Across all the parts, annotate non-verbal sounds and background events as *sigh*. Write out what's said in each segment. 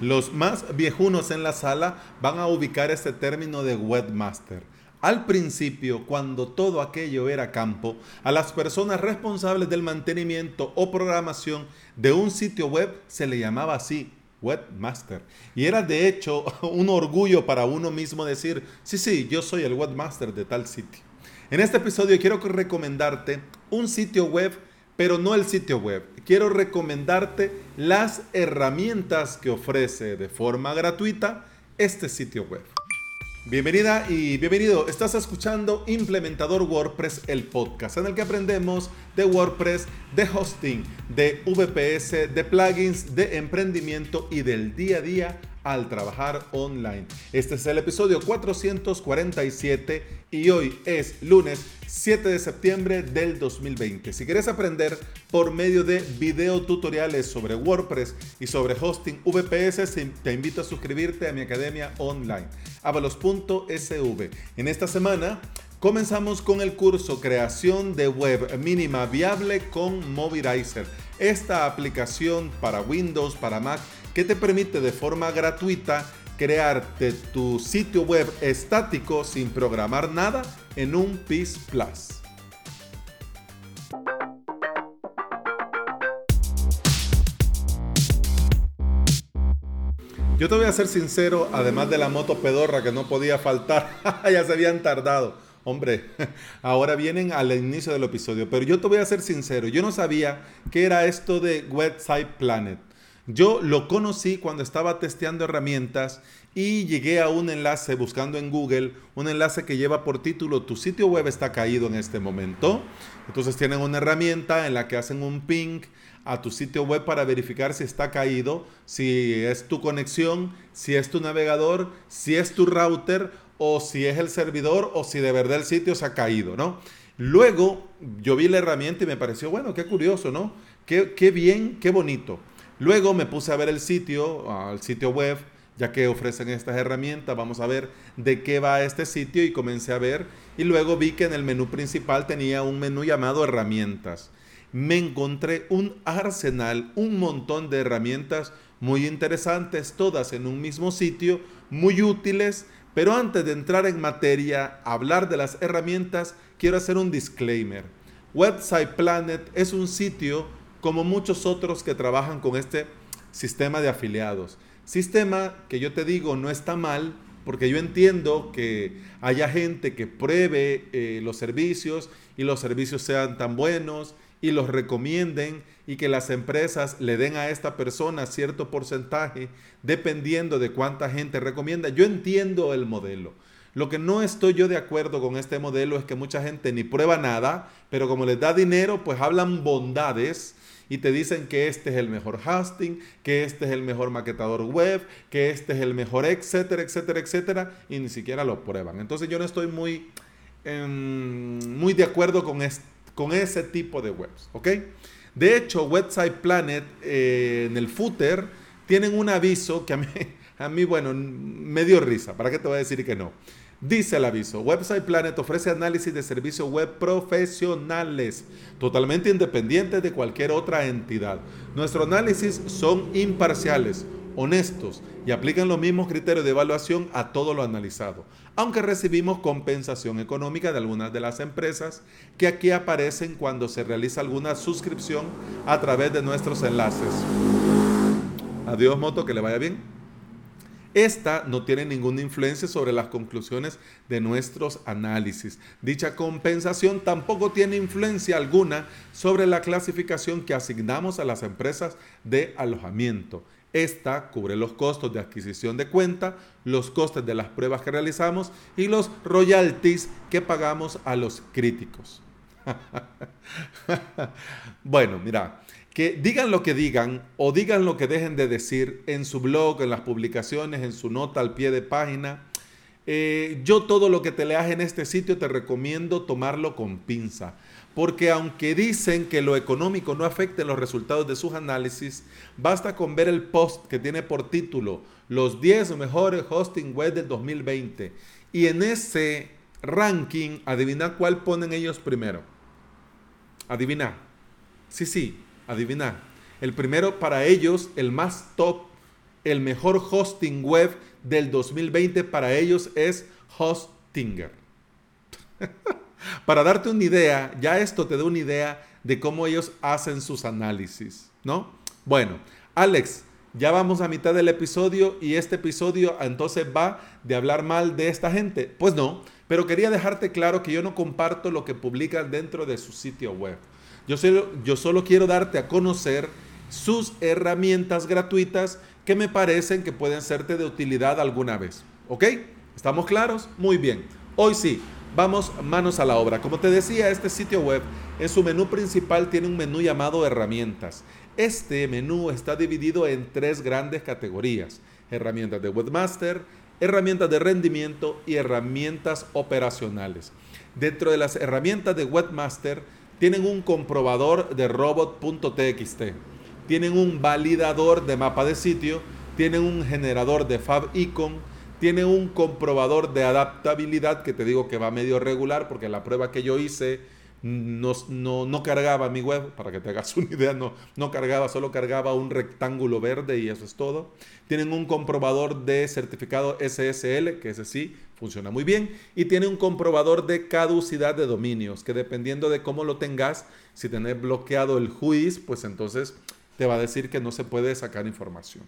Los más viejunos en la sala van a ubicar este término de webmaster. Al principio, cuando todo aquello era campo, a las personas responsables del mantenimiento o programación de un sitio web se le llamaba así, webmaster. Y era de hecho *laughs* un orgullo para uno mismo decir, sí, sí, yo soy el webmaster de tal sitio. En este episodio quiero recomendarte un sitio web, pero no el sitio web. Quiero recomendarte las herramientas que ofrece de forma gratuita este sitio web. Bienvenida y bienvenido. Estás escuchando Implementador WordPress, el podcast en el que aprendemos de WordPress, de hosting, de VPS, de plugins, de emprendimiento y del día a día al trabajar online. Este es el episodio 447 y hoy es lunes 7 de septiembre del 2020. Si quieres aprender por medio de video tutoriales sobre WordPress y sobre hosting VPS, te invito a suscribirte a mi academia online, avalos.sv. En esta semana comenzamos con el curso Creación de Web Mínima Viable con Mobilizer. Esta aplicación para Windows, para Mac, que te permite de forma gratuita crearte tu sitio web estático sin programar nada en un PIS Plus. Yo te voy a ser sincero, además de la moto pedorra que no podía faltar, *laughs* ya se habían tardado. Hombre, *laughs* ahora vienen al inicio del episodio, pero yo te voy a ser sincero, yo no sabía qué era esto de Website Planet. Yo lo conocí cuando estaba testeando herramientas y llegué a un enlace buscando en Google, un enlace que lleva por título Tu sitio web está caído en este momento. Entonces tienen una herramienta en la que hacen un ping a tu sitio web para verificar si está caído, si es tu conexión, si es tu navegador, si es tu router o si es el servidor o si de verdad el sitio se ha caído, ¿no? Luego yo vi la herramienta y me pareció, bueno, qué curioso, ¿no? Qué, qué bien, qué bonito. Luego me puse a ver el sitio, al sitio web, ya que ofrecen estas herramientas, vamos a ver de qué va este sitio y comencé a ver y luego vi que en el menú principal tenía un menú llamado herramientas. Me encontré un arsenal, un montón de herramientas muy interesantes, todas en un mismo sitio, muy útiles, pero antes de entrar en materia, hablar de las herramientas, quiero hacer un disclaimer. Website Planet es un sitio como muchos otros que trabajan con este sistema de afiliados. Sistema que yo te digo no está mal, porque yo entiendo que haya gente que pruebe eh, los servicios y los servicios sean tan buenos y los recomienden y que las empresas le den a esta persona cierto porcentaje dependiendo de cuánta gente recomienda. Yo entiendo el modelo. Lo que no estoy yo de acuerdo con este modelo es que mucha gente ni prueba nada, pero como les da dinero, pues hablan bondades y te dicen que este es el mejor hosting, que este es el mejor maquetador web, que este es el mejor, etcétera, etcétera, etcétera, y ni siquiera lo prueban. Entonces yo no estoy muy, em, muy de acuerdo con, con ese tipo de webs, ¿ok? De hecho, Website Planet eh, en el footer tienen un aviso que a mí, *laughs* a mí, bueno, me dio risa. ¿Para qué te voy a decir que no? Dice el aviso, Website Planet ofrece análisis de servicios web profesionales, totalmente independientes de cualquier otra entidad. Nuestros análisis son imparciales, honestos y aplican los mismos criterios de evaluación a todo lo analizado, aunque recibimos compensación económica de algunas de las empresas que aquí aparecen cuando se realiza alguna suscripción a través de nuestros enlaces. Adiós moto, que le vaya bien. Esta no tiene ninguna influencia sobre las conclusiones de nuestros análisis. Dicha compensación tampoco tiene influencia alguna sobre la clasificación que asignamos a las empresas de alojamiento. Esta cubre los costos de adquisición de cuenta, los costes de las pruebas que realizamos y los royalties que pagamos a los críticos. *laughs* bueno, mira, que digan lo que digan o digan lo que dejen de decir en su blog, en las publicaciones, en su nota al pie de página. Eh, yo todo lo que te leas en este sitio te recomiendo tomarlo con pinza, porque aunque dicen que lo económico no afecta en los resultados de sus análisis, basta con ver el post que tiene por título Los 10 mejores hosting web del 2020 y en ese ranking adivina cuál ponen ellos primero. Adivina. Sí, sí, Adivina. El primero para ellos, el más top, el mejor hosting web del 2020 para ellos es Hostinger. *laughs* para darte una idea, ya esto te da una idea de cómo ellos hacen sus análisis, ¿no? Bueno, Alex, ya vamos a mitad del episodio y este episodio entonces va de hablar mal de esta gente. Pues no, pero quería dejarte claro que yo no comparto lo que publican dentro de su sitio web. Yo solo, yo solo quiero darte a conocer sus herramientas gratuitas que me parecen que pueden serte de utilidad alguna vez. ¿Ok? ¿Estamos claros? Muy bien. Hoy sí, vamos manos a la obra. Como te decía, este sitio web en su menú principal tiene un menú llamado herramientas. Este menú está dividido en tres grandes categorías. Herramientas de webmaster, herramientas de rendimiento y herramientas operacionales. Dentro de las herramientas de webmaster tienen un comprobador de robot.txt, tienen un validador de mapa de sitio, tienen un generador de favicon, tienen un comprobador de adaptabilidad que te digo que va medio regular porque la prueba que yo hice no, no, cargaba mi web, para que te hagas *laughs* una idea, no, no cargaba, solo cargaba un rectángulo verde y eso es todo. Tienen un comprobador de certificado SSL, que ese sí funciona muy bien, y tiene un comprobador de caducidad de dominios, que dependiendo de cómo lo tengas, si tenés bloqueado el juiz, pues entonces te va a decir que no se puede sacar información.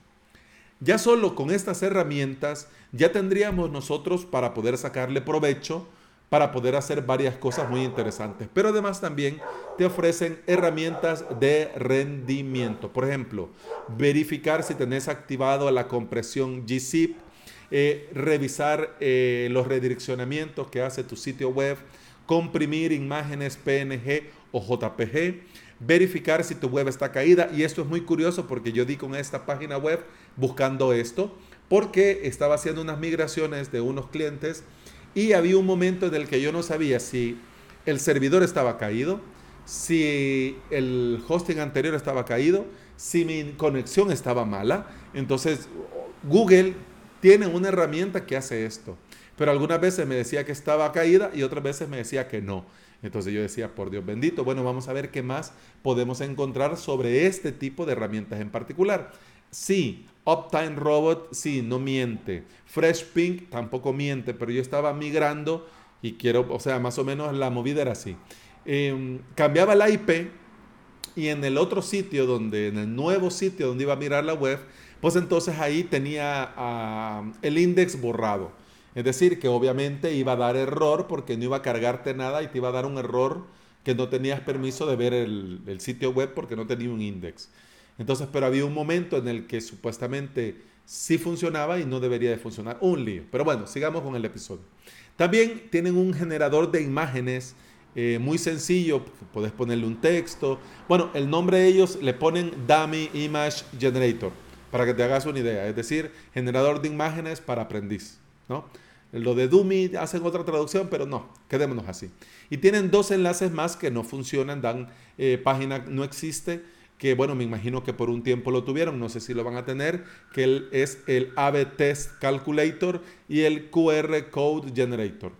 Ya solo con estas herramientas ya tendríamos nosotros para poder sacarle provecho para poder hacer varias cosas muy interesantes. Pero además también te ofrecen herramientas de rendimiento. Por ejemplo, verificar si tenés activado la compresión gzip, eh, revisar eh, los redireccionamientos que hace tu sitio web, comprimir imágenes PNG o JPG, verificar si tu web está caída. Y esto es muy curioso porque yo di con esta página web buscando esto, porque estaba haciendo unas migraciones de unos clientes y había un momento en el que yo no sabía si el servidor estaba caído, si el hosting anterior estaba caído, si mi conexión estaba mala. Entonces, Google tiene una herramienta que hace esto. Pero algunas veces me decía que estaba caída y otras veces me decía que no. Entonces yo decía, por Dios bendito, bueno, vamos a ver qué más podemos encontrar sobre este tipo de herramientas en particular. Sí, Uptime Robot, sí, no miente. Fresh Pink tampoco miente, pero yo estaba migrando y quiero, o sea, más o menos la movida era así. Em, cambiaba la IP y en el otro sitio, donde, en el nuevo sitio donde iba a mirar la web, pues entonces ahí tenía el index borrado. Es decir, que obviamente iba a dar error porque no iba a cargarte nada y te iba a dar un error que no tenías permiso de ver el, el sitio web porque no tenía un index. Entonces, pero había un momento en el que supuestamente sí funcionaba y no debería de funcionar. Un lío. Pero bueno, sigamos con el episodio. También tienen un generador de imágenes eh, muy sencillo. Puedes ponerle un texto. Bueno, el nombre de ellos le ponen Dummy Image Generator, para que te hagas una idea. Es decir, generador de imágenes para aprendiz. ¿no? Lo de Dummy hacen otra traducción, pero no, quedémonos así. Y tienen dos enlaces más que no funcionan, dan eh, página no existe que bueno, me imagino que por un tiempo lo tuvieron, no sé si lo van a tener, que es el AB Test Calculator y el QR Code Generator.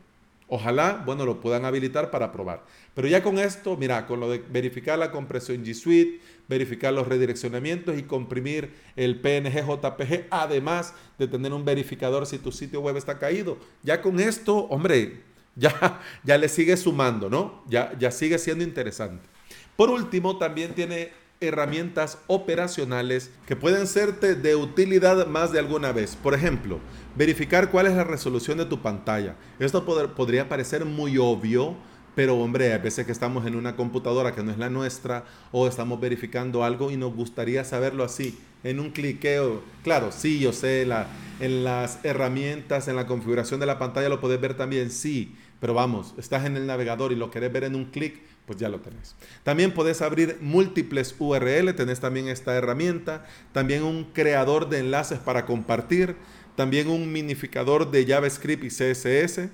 Ojalá, bueno, lo puedan habilitar para probar. Pero ya con esto, mira, con lo de verificar la compresión G Suite, verificar los redireccionamientos y comprimir el PNG JPG, además de tener un verificador si tu sitio web está caído. Ya con esto, hombre, ya, ya le sigue sumando, ¿no? Ya, ya sigue siendo interesante. Por último, también tiene herramientas operacionales que pueden serte de utilidad más de alguna vez. Por ejemplo, verificar cuál es la resolución de tu pantalla. Esto podría parecer muy obvio, pero hombre, a veces que estamos en una computadora que no es la nuestra o estamos verificando algo y nos gustaría saberlo así, en un cliqueo. Claro, sí, yo sé, la, en las herramientas, en la configuración de la pantalla lo puedes ver también, sí, pero vamos, estás en el navegador y lo querés ver en un clic, pues ya lo tenés. También podés abrir múltiples URL, tenés también esta herramienta, también un creador de enlaces para compartir, también un minificador de JavaScript y CSS,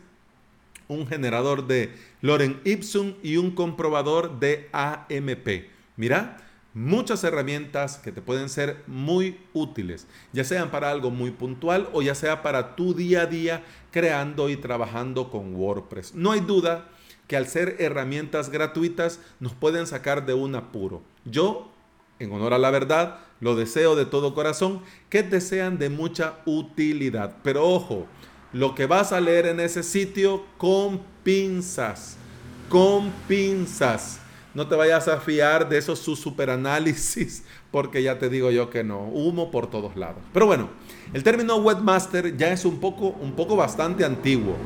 un generador de Loren Ipsum y un comprobador de AMP. Mira, muchas herramientas que te pueden ser muy útiles, ya sean para algo muy puntual o ya sea para tu día a día creando y trabajando con WordPress. No hay duda que al ser herramientas gratuitas nos pueden sacar de un apuro. Yo, en honor a la verdad, lo deseo de todo corazón, que te sean de mucha utilidad. Pero ojo, lo que vas a leer en ese sitio con pinzas, con pinzas. No te vayas a fiar de esos superanálisis, *laughs* porque ya te digo yo que no, humo por todos lados. Pero bueno, el término webmaster ya es un poco, un poco bastante antiguo.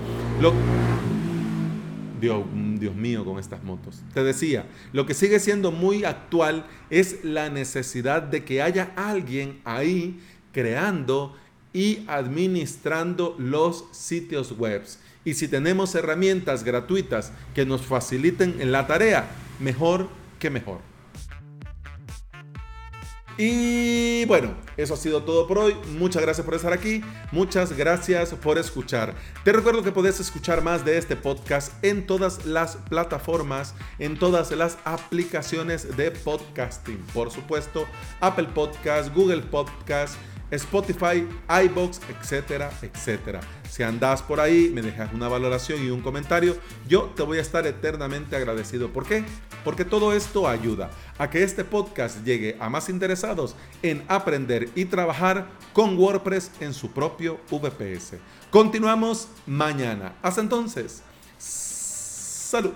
Dios, Dios mío, con estas motos. Te decía, lo que sigue siendo muy actual es la necesidad de que haya alguien ahí creando y administrando los sitios web. Y si tenemos herramientas gratuitas que nos faciliten en la tarea, mejor que mejor. Y bueno, eso ha sido todo por hoy. Muchas gracias por estar aquí. Muchas gracias por escuchar. Te recuerdo que puedes escuchar más de este podcast en todas las plataformas, en todas las aplicaciones de podcasting. Por supuesto, Apple Podcast, Google Podcast Spotify, iBox, etcétera, etcétera. Si andas por ahí, me dejas una valoración y un comentario, yo te voy a estar eternamente agradecido. ¿Por qué? Porque todo esto ayuda a que este podcast llegue a más interesados en aprender y trabajar con WordPress en su propio VPS. Continuamos mañana. Hasta entonces. Salud.